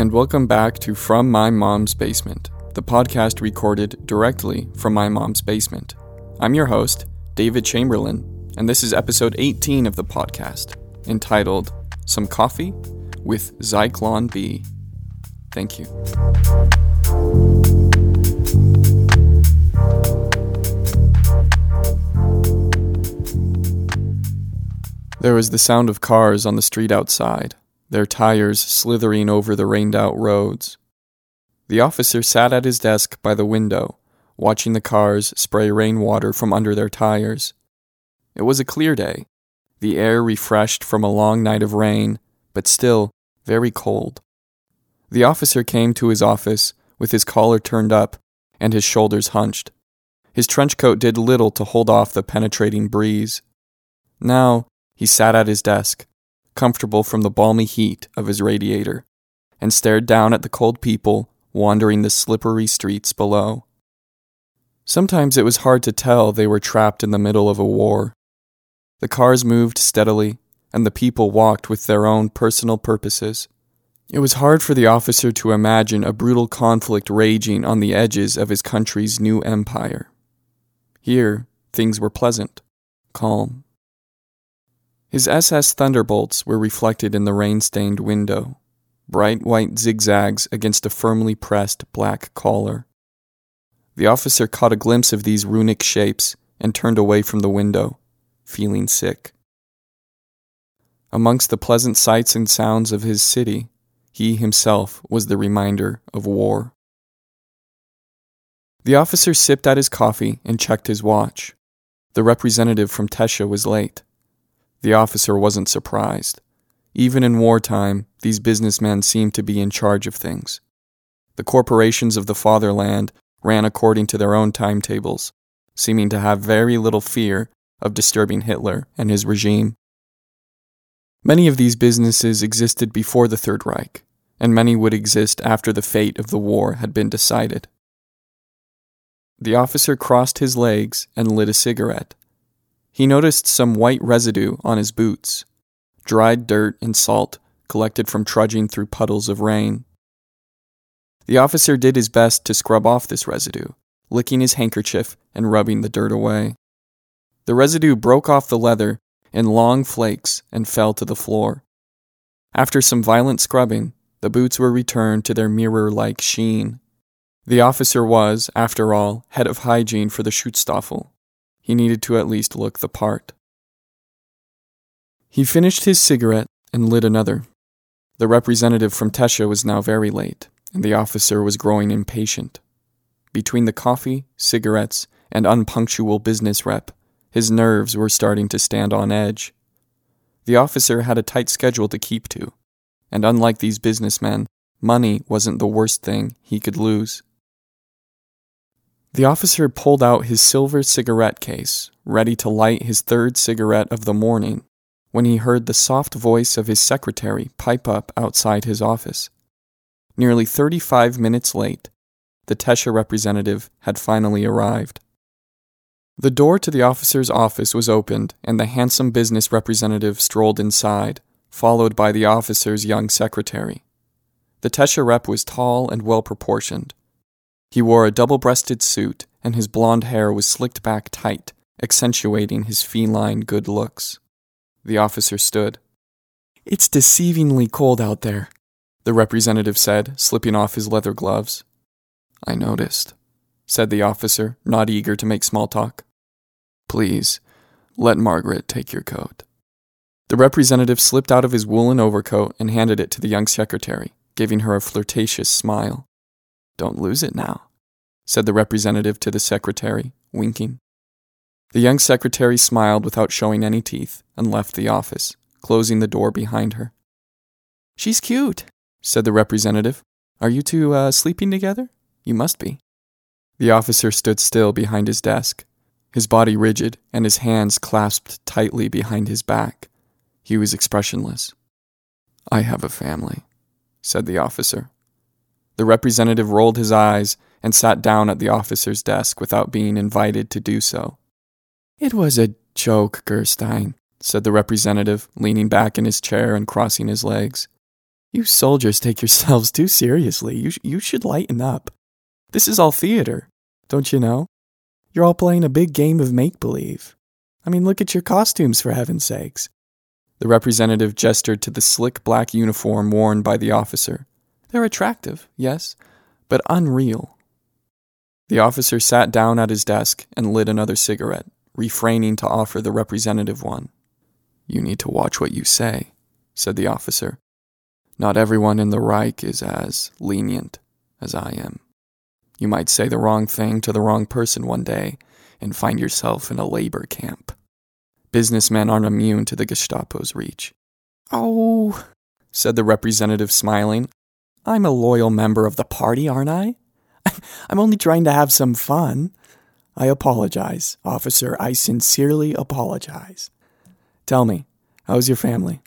and welcome back to From My Mom's Basement, the podcast recorded directly from my mom's basement. I'm your host, David Chamberlain, and this is episode 18 of the podcast, entitled Some Coffee with Zyklon B. Thank you. There was the sound of cars on the street outside, their tires slithering over the rained out roads. The officer sat at his desk by the window, watching the cars spray rainwater from under their tires. It was a clear day, the air refreshed from a long night of rain, but still very cold. The officer came to his office with his collar turned up and his shoulders hunched. His trench coat did little to hold off the penetrating breeze. Now he sat at his desk, comfortable from the balmy heat of his radiator, and stared down at the cold people wandering the slippery streets below. Sometimes it was hard to tell they were trapped in the middle of a war. The cars moved steadily, and the people walked with their own personal purposes. It was hard for the officer to imagine a brutal conflict raging on the edges of his country's new empire. Here, things were pleasant, calm. His SS Thunderbolts were reflected in the rain stained window, bright white zigzags against a firmly pressed black collar. The officer caught a glimpse of these runic shapes and turned away from the window, feeling sick. Amongst the pleasant sights and sounds of his city, he himself was the reminder of war. The officer sipped at his coffee and checked his watch. The representative from Tesha was late. The officer wasn't surprised. Even in wartime, these businessmen seemed to be in charge of things. The corporations of the fatherland ran according to their own timetables, seeming to have very little fear of disturbing Hitler and his regime. Many of these businesses existed before the Third Reich, and many would exist after the fate of the war had been decided. The officer crossed his legs and lit a cigarette. He noticed some white residue on his boots, dried dirt and salt collected from trudging through puddles of rain. The officer did his best to scrub off this residue, licking his handkerchief and rubbing the dirt away. The residue broke off the leather in long flakes and fell to the floor. After some violent scrubbing, the boots were returned to their mirror like sheen. The officer was, after all, head of hygiene for the Schutzstaffel, he needed to at least look the part. He finished his cigarette and lit another. The representative from Tesha was now very late, and the officer was growing impatient. Between the coffee, cigarettes, and unpunctual business rep, his nerves were starting to stand on edge. The officer had a tight schedule to keep to, and unlike these businessmen, money wasn't the worst thing he could lose. The officer pulled out his silver cigarette case, ready to light his third cigarette of the morning, when he heard the soft voice of his secretary pipe up outside his office. Nearly 35 minutes late, the Tesha representative had finally arrived. The door to the officer's office was opened, and the handsome business representative strolled inside, followed by the officer's young secretary. The Tesha rep was tall and well proportioned, he wore a double breasted suit, and his blond hair was slicked back tight, accentuating his feline good looks. The officer stood. It's deceivingly cold out there, the representative said, slipping off his leather gloves. I noticed, said the officer, not eager to make small talk. Please, let Margaret take your coat. The representative slipped out of his woolen overcoat and handed it to the young secretary, giving her a flirtatious smile. Don't lose it now, said the representative to the secretary, winking. The young secretary smiled without showing any teeth and left the office, closing the door behind her. She's cute, said the representative. Are you two uh, sleeping together? You must be. The officer stood still behind his desk, his body rigid and his hands clasped tightly behind his back. He was expressionless. I have a family, said the officer. The representative rolled his eyes and sat down at the officer's desk without being invited to do so. It was a joke, Gerstein, said the representative, leaning back in his chair and crossing his legs. You soldiers take yourselves too seriously. You, sh- you should lighten up. This is all theater, don't you know? You're all playing a big game of make believe. I mean, look at your costumes, for heaven's sakes. The representative gestured to the slick black uniform worn by the officer. They're attractive, yes, but unreal. The officer sat down at his desk and lit another cigarette, refraining to offer the representative one. You need to watch what you say, said the officer. Not everyone in the Reich is as lenient as I am. You might say the wrong thing to the wrong person one day and find yourself in a labor camp. Businessmen aren't immune to the Gestapo's reach. Oh, said the representative, smiling. I'm a loyal member of the party, aren't I? I'm only trying to have some fun. I apologize, officer. I sincerely apologize. Tell me, how's your family?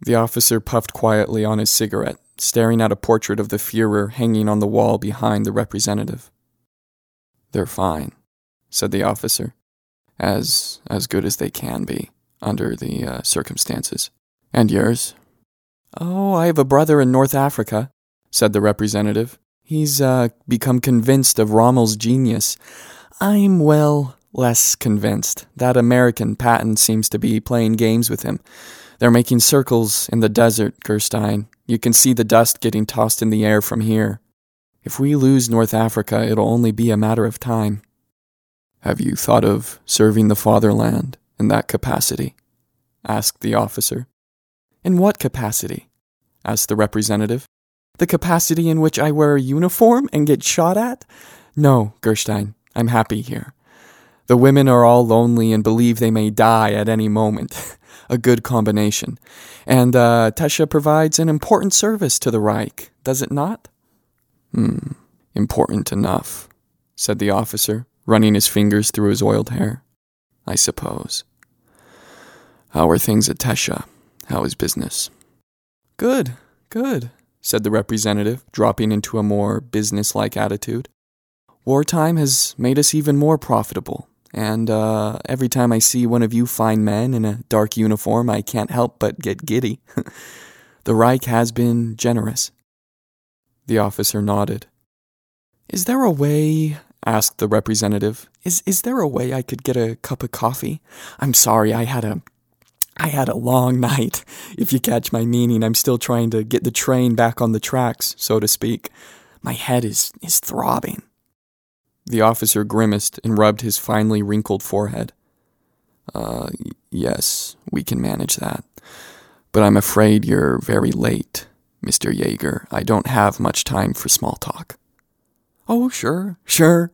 The officer puffed quietly on his cigarette, staring at a portrait of the Fuhrer hanging on the wall behind the representative. They're fine, said the officer, as as good as they can be under the uh, circumstances. And yours? Oh, I have a brother in North Africa, said the representative. He's uh, become convinced of Rommel's genius. I'm, well, less convinced. That American Patton seems to be playing games with him. They're making circles in the desert, Gerstein. You can see the dust getting tossed in the air from here. If we lose North Africa, it'll only be a matter of time. Have you thought of serving the fatherland in that capacity? asked the officer. In what capacity? asked the representative. The capacity in which I wear a uniform and get shot at? No, Gerstein, I'm happy here. The women are all lonely and believe they may die at any moment. a good combination. And uh, Tesha provides an important service to the Reich, does it not? Hmm, important enough, said the officer, running his fingers through his oiled hair. I suppose. How are things at Tesha? How is business? Good, good, said the representative, dropping into a more business-like attitude. Wartime has made us even more profitable, and uh, every time I see one of you fine men in a dark uniform, I can't help but get giddy. the Reich has been generous. The officer nodded. Is there a way, asked the representative, is, is there a way I could get a cup of coffee? I'm sorry, I had a I had a long night. If you catch my meaning, I'm still trying to get the train back on the tracks, so to speak. My head is, is throbbing. The officer grimaced and rubbed his finely wrinkled forehead. Uh, yes, we can manage that. But I'm afraid you're very late, Mr. Jaeger. I don't have much time for small talk. Oh, sure, sure,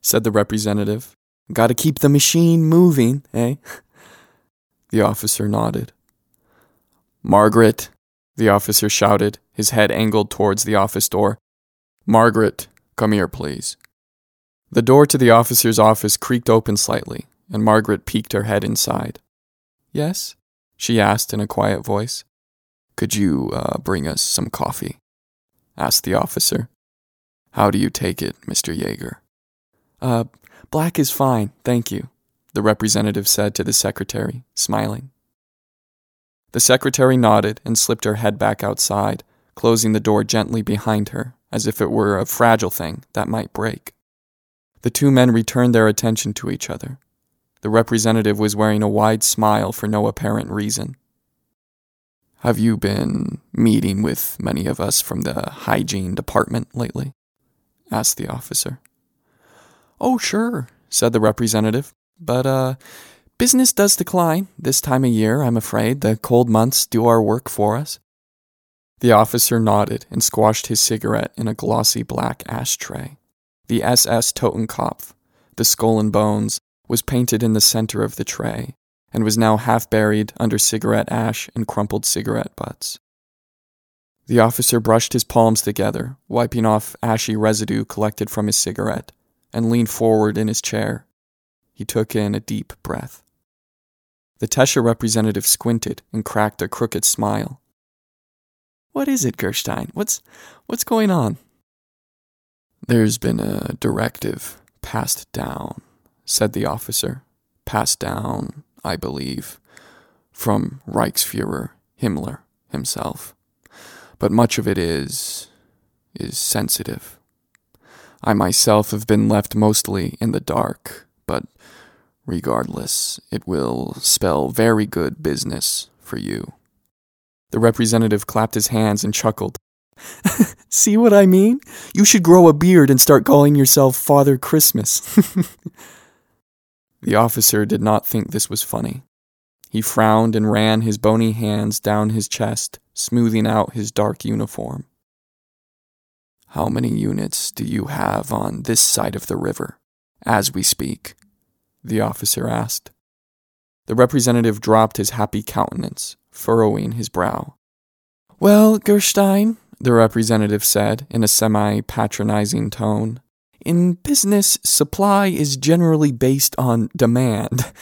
said the representative. Gotta keep the machine moving, eh? The officer nodded. Margaret, the officer shouted, his head angled towards the office door. Margaret, come here, please. The door to the officer's office creaked open slightly, and Margaret peeked her head inside. Yes? she asked in a quiet voice. Could you uh, bring us some coffee? asked the officer. How do you take it, Mr. Jaeger? Uh, black is fine, thank you, the representative said to the secretary, smiling. The secretary nodded and slipped her head back outside, closing the door gently behind her, as if it were a fragile thing that might break. The two men returned their attention to each other. The representative was wearing a wide smile for no apparent reason. Have you been meeting with many of us from the hygiene department lately? asked the officer. Oh, sure, said the representative. But, uh, business does decline this time of year, I'm afraid. The cold months do our work for us. The officer nodded and squashed his cigarette in a glossy black ashtray. The SS Totenkopf, the skull and bones, was painted in the center of the tray and was now half buried under cigarette ash and crumpled cigarette butts. The officer brushed his palms together, wiping off ashy residue collected from his cigarette, and leaned forward in his chair. He took in a deep breath. The Tesha representative squinted and cracked a crooked smile. What is it, Gerstein? What's what's going on? There's been a directive passed down, said the officer. Passed down, I believe, from Reichsfuhrer Himmler himself. but much of it is. is sensitive. I myself have been left mostly in the dark, but regardless, it will spell very good business for you. The representative clapped his hands and chuckled. See what I mean? You should grow a beard and start calling yourself Father Christmas. the officer did not think this was funny. He frowned and ran his bony hands down his chest, smoothing out his dark uniform. How many units do you have on this side of the river, as we speak? The officer asked. The representative dropped his happy countenance, furrowing his brow. Well, Gerstein, the representative said in a semi patronizing tone, in business, supply is generally based on demand.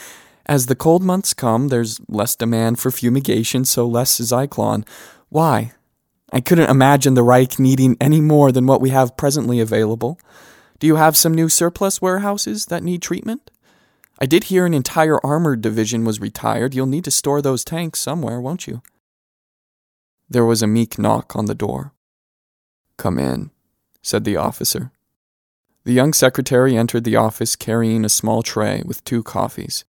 As the cold months come, there's less demand for fumigation, so less Zyklon. Why? I couldn't imagine the Reich needing any more than what we have presently available. Do you have some new surplus warehouses that need treatment? I did hear an entire armored division was retired. You'll need to store those tanks somewhere, won't you? There was a meek knock on the door. Come in, said the officer. The young secretary entered the office carrying a small tray with two coffees.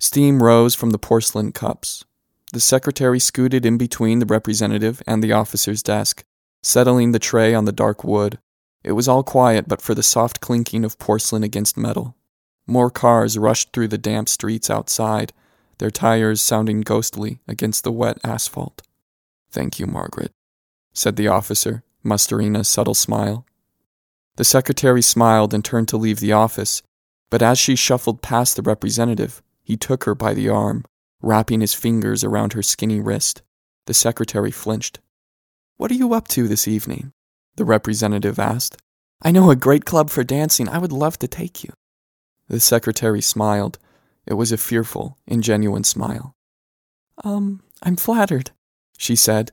Steam rose from the porcelain cups. The secretary scooted in between the representative and the officer's desk, settling the tray on the dark wood. It was all quiet but for the soft clinking of porcelain against metal. More cars rushed through the damp streets outside, their tires sounding ghostly against the wet asphalt. Thank you, Margaret, said the officer, mustering a subtle smile. The secretary smiled and turned to leave the office, but as she shuffled past the representative, he took her by the arm, wrapping his fingers around her skinny wrist. The secretary flinched. What are you up to this evening? The representative asked. I know a great club for dancing. I would love to take you. The secretary smiled. It was a fearful, ingenuine smile. Um, I'm flattered, she said.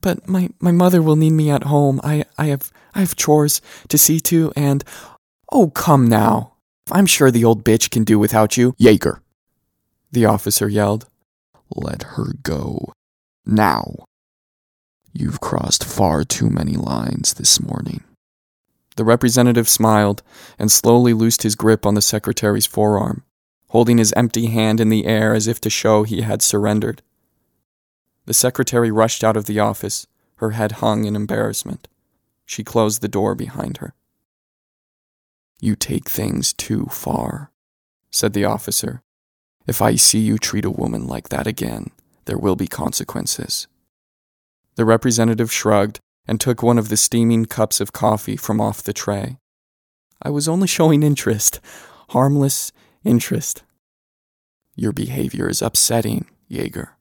But my, my mother will need me at home. I, I have I have chores to see to and Oh come now. I'm sure the old bitch can do without you. Jaeger. The officer yelled. Let her go. Now. You've crossed far too many lines this morning. The representative smiled and slowly loosed his grip on the secretary's forearm, holding his empty hand in the air as if to show he had surrendered. The secretary rushed out of the office, her head hung in embarrassment. She closed the door behind her. You take things too far, said the officer. If I see you treat a woman like that again, there will be consequences. The representative shrugged and took one of the steaming cups of coffee from off the tray. I was only showing interest, harmless interest. Your behavior is upsetting, Jaeger.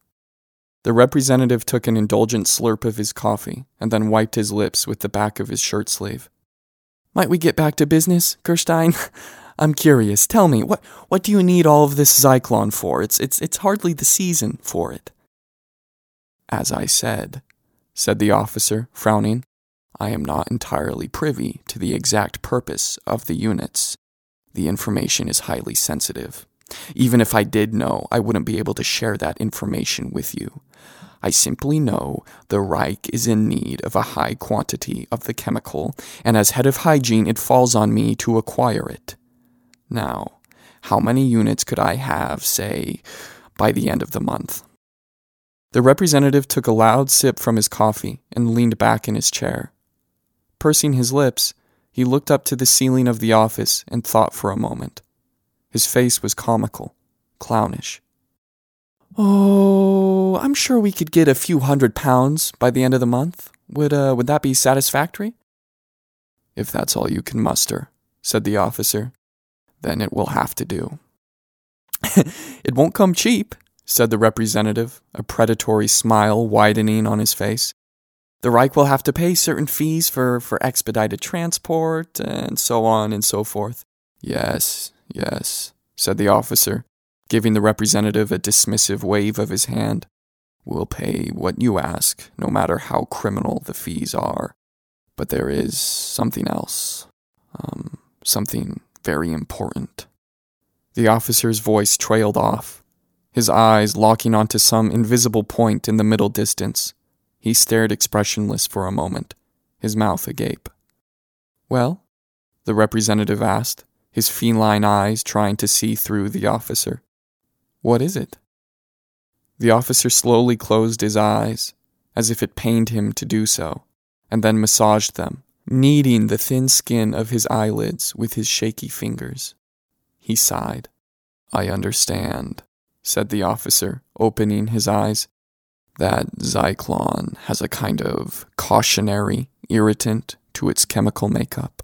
The representative took an indulgent slurp of his coffee and then wiped his lips with the back of his shirt sleeve. Might we get back to business, Gerstein? I'm curious. Tell me, what what do you need all of this Zyklon for? It's it's it's hardly the season for it. As I said, said the officer, frowning. I am not entirely privy to the exact purpose of the units. The information is highly sensitive. Even if I did know, I wouldn't be able to share that information with you. I simply know the Reich is in need of a high quantity of the chemical, and as head of hygiene, it falls on me to acquire it. Now, how many units could I have, say, by the end of the month? The representative took a loud sip from his coffee and leaned back in his chair. Pursing his lips, he looked up to the ceiling of the office and thought for a moment. His face was comical, clownish. Oh, I'm sure we could get a few hundred pounds by the end of the month. Would, uh, would that be satisfactory? If that's all you can muster, said the officer, then it will have to do. it won't come cheap, said the representative, a predatory smile widening on his face. The Reich will have to pay certain fees for, for expedited transport, and so on and so forth. Yes, yes, said the officer, giving the representative a dismissive wave of his hand. We'll pay what you ask, no matter how criminal the fees are. But there is something else. Um, something very important. The officer's voice trailed off, his eyes locking onto some invisible point in the middle distance. He stared expressionless for a moment, his mouth agape. Well? the representative asked, his feline eyes trying to see through the officer. What is it? The officer slowly closed his eyes, as if it pained him to do so, and then massaged them, kneading the thin skin of his eyelids with his shaky fingers. He sighed. I understand, said the officer, opening his eyes, that Zyklon has a kind of cautionary irritant to its chemical makeup.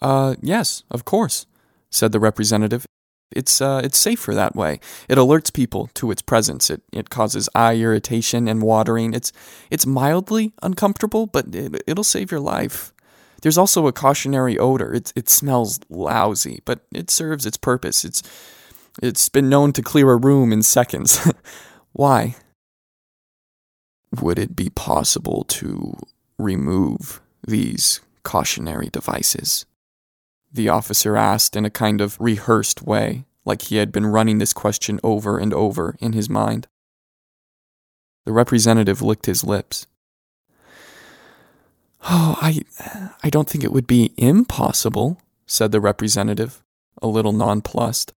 Uh, yes, of course, said the representative. It's uh, it's safer that way. It alerts people to its presence. It it causes eye irritation and watering. It's it's mildly uncomfortable, but it, it'll save your life. There's also a cautionary odor. It it smells lousy, but it serves its purpose. It's it's been known to clear a room in seconds. Why? Would it be possible to remove these cautionary devices? The officer asked in a kind of rehearsed way, like he had been running this question over and over in his mind. The representative licked his lips. Oh, I, I don't think it would be impossible, said the representative, a little nonplussed.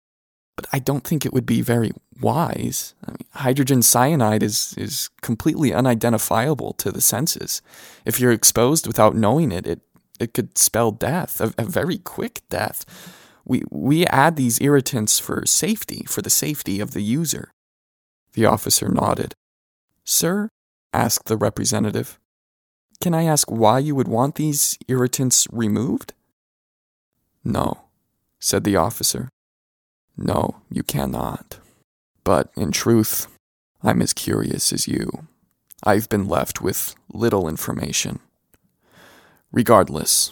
But I don't think it would be very wise. I mean, hydrogen cyanide is, is completely unidentifiable to the senses. If you're exposed without knowing it, it it could spell death, a, a very quick death. We, we add these irritants for safety, for the safety of the user. The officer nodded. Sir, asked the representative, can I ask why you would want these irritants removed? No, said the officer. No, you cannot. But in truth, I'm as curious as you. I've been left with little information. Regardless,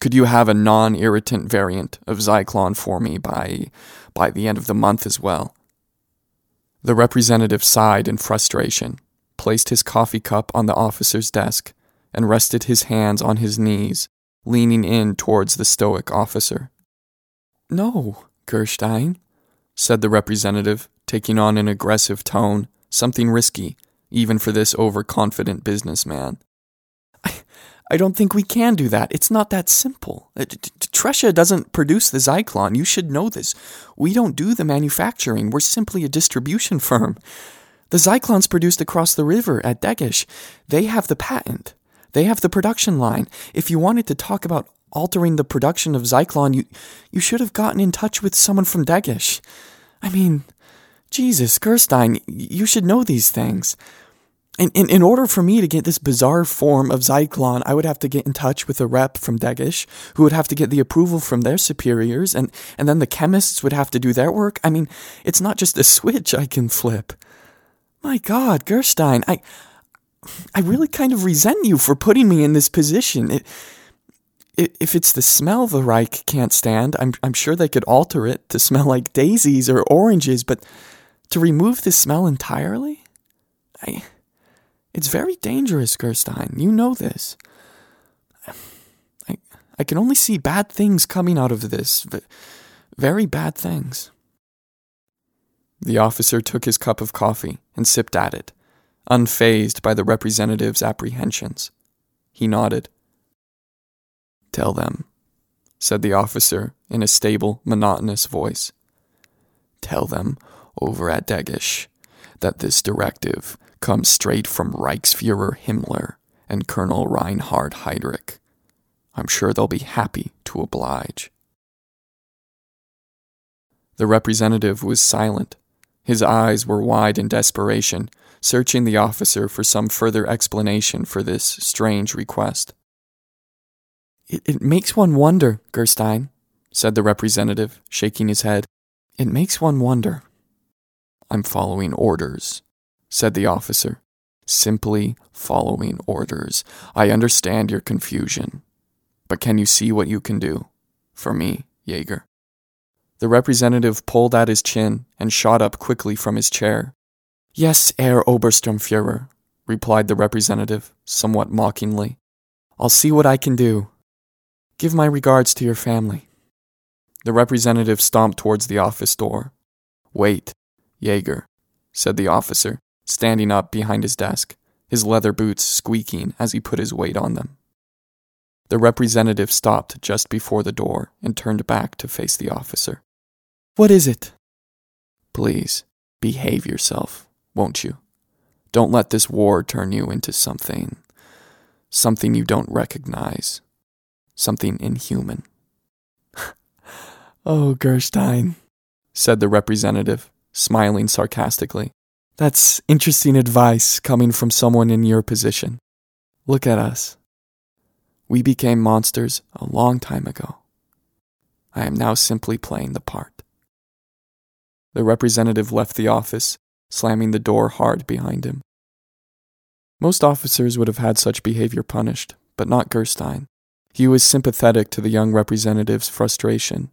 could you have a non irritant variant of Zyklon for me by, by the end of the month as well? The representative sighed in frustration, placed his coffee cup on the officer's desk, and rested his hands on his knees, leaning in towards the stoic officer. No, Gerstein, said the representative, taking on an aggressive tone, something risky, even for this overconfident businessman. I I don't think we can do that. It's not that simple. Uh, Tresha doesn't produce the Zyklon. You should know this. We don't do the manufacturing. We're simply a distribution firm. The Zyklon's produced across the river at Degesch. They have the patent. They have the production line. If you wanted to talk about altering the production of Zyklon, you, you should have gotten in touch with someone from Degesch. I mean, Jesus, Gerstein, you should know these things. In, in, in order for me to get this bizarre form of Zyklon, I would have to get in touch with a rep from Degesch, who would have to get the approval from their superiors, and, and then the chemists would have to do their work. I mean, it's not just a switch I can flip. My God, Gerstein, I, I really kind of resent you for putting me in this position. It, if it's the smell the Reich can't stand, I'm, I'm sure they could alter it to smell like daisies or oranges, but to remove the smell entirely? I. It's very dangerous, Gerstein. You know this. I, I can only see bad things coming out of this. Very bad things. The officer took his cup of coffee and sipped at it, unfazed by the representative's apprehensions. He nodded. Tell them, said the officer in a stable, monotonous voice. Tell them over at Degesch that this directive comes straight from Reichsfuhrer Himmler and Colonel Reinhard Heydrich. I'm sure they'll be happy to oblige. The representative was silent. His eyes were wide in desperation, searching the officer for some further explanation for this strange request. It, it makes one wonder, Gerstein, said the representative, shaking his head. It makes one wonder. I'm following orders, said the officer. Simply following orders. I understand your confusion. But can you see what you can do? For me, Jaeger. The representative pulled at his chin and shot up quickly from his chair. Yes, Herr Obersturmfuhrer, replied the representative, somewhat mockingly. I'll see what I can do. Give my regards to your family. The representative stomped towards the office door. Wait, Jaeger, said the officer, standing up behind his desk. his leather boots squeaking as he put his weight on them. The representative stopped just before the door and turned back to face the officer. What is it? Please, behave yourself, won't you? Don't let this war turn you into something. something you don't recognize. Something inhuman. oh, Gerstein, said the representative, smiling sarcastically. That's interesting advice coming from someone in your position. Look at us. We became monsters a long time ago. I am now simply playing the part. The representative left the office, slamming the door hard behind him. Most officers would have had such behavior punished, but not Gerstein. He was sympathetic to the young representative's frustration.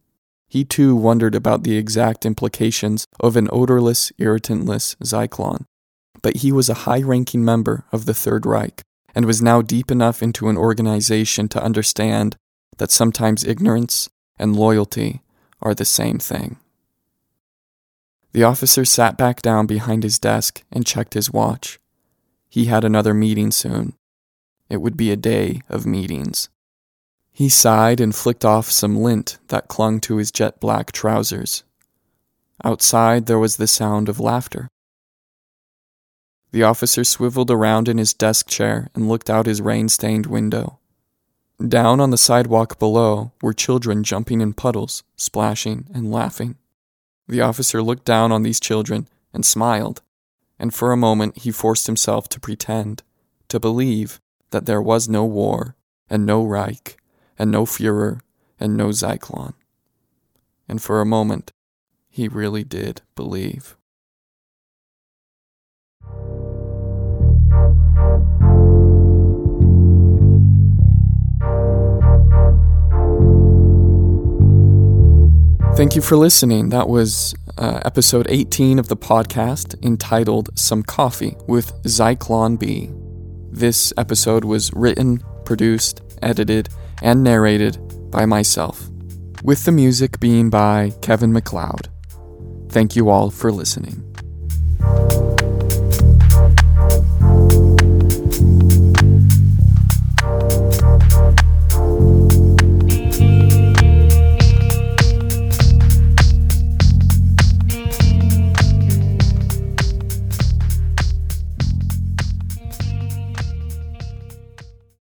He too wondered about the exact implications of an odorless, irritantless Zyklon. But he was a high ranking member of the Third Reich and was now deep enough into an organization to understand that sometimes ignorance and loyalty are the same thing. The officer sat back down behind his desk and checked his watch. He had another meeting soon. It would be a day of meetings. He sighed and flicked off some lint that clung to his jet black trousers. Outside, there was the sound of laughter. The officer swiveled around in his desk chair and looked out his rain stained window. Down on the sidewalk below were children jumping in puddles, splashing and laughing. The officer looked down on these children and smiled, and for a moment he forced himself to pretend, to believe that there was no war, and no Reich, and no Fuhrer, and no Zyklon. And for a moment, he really did believe. Thank you for listening. That was uh, episode 18 of the podcast entitled Some Coffee with Zyklon B. This episode was written, produced, edited, and narrated by myself, with the music being by Kevin MacLeod. Thank you all for listening.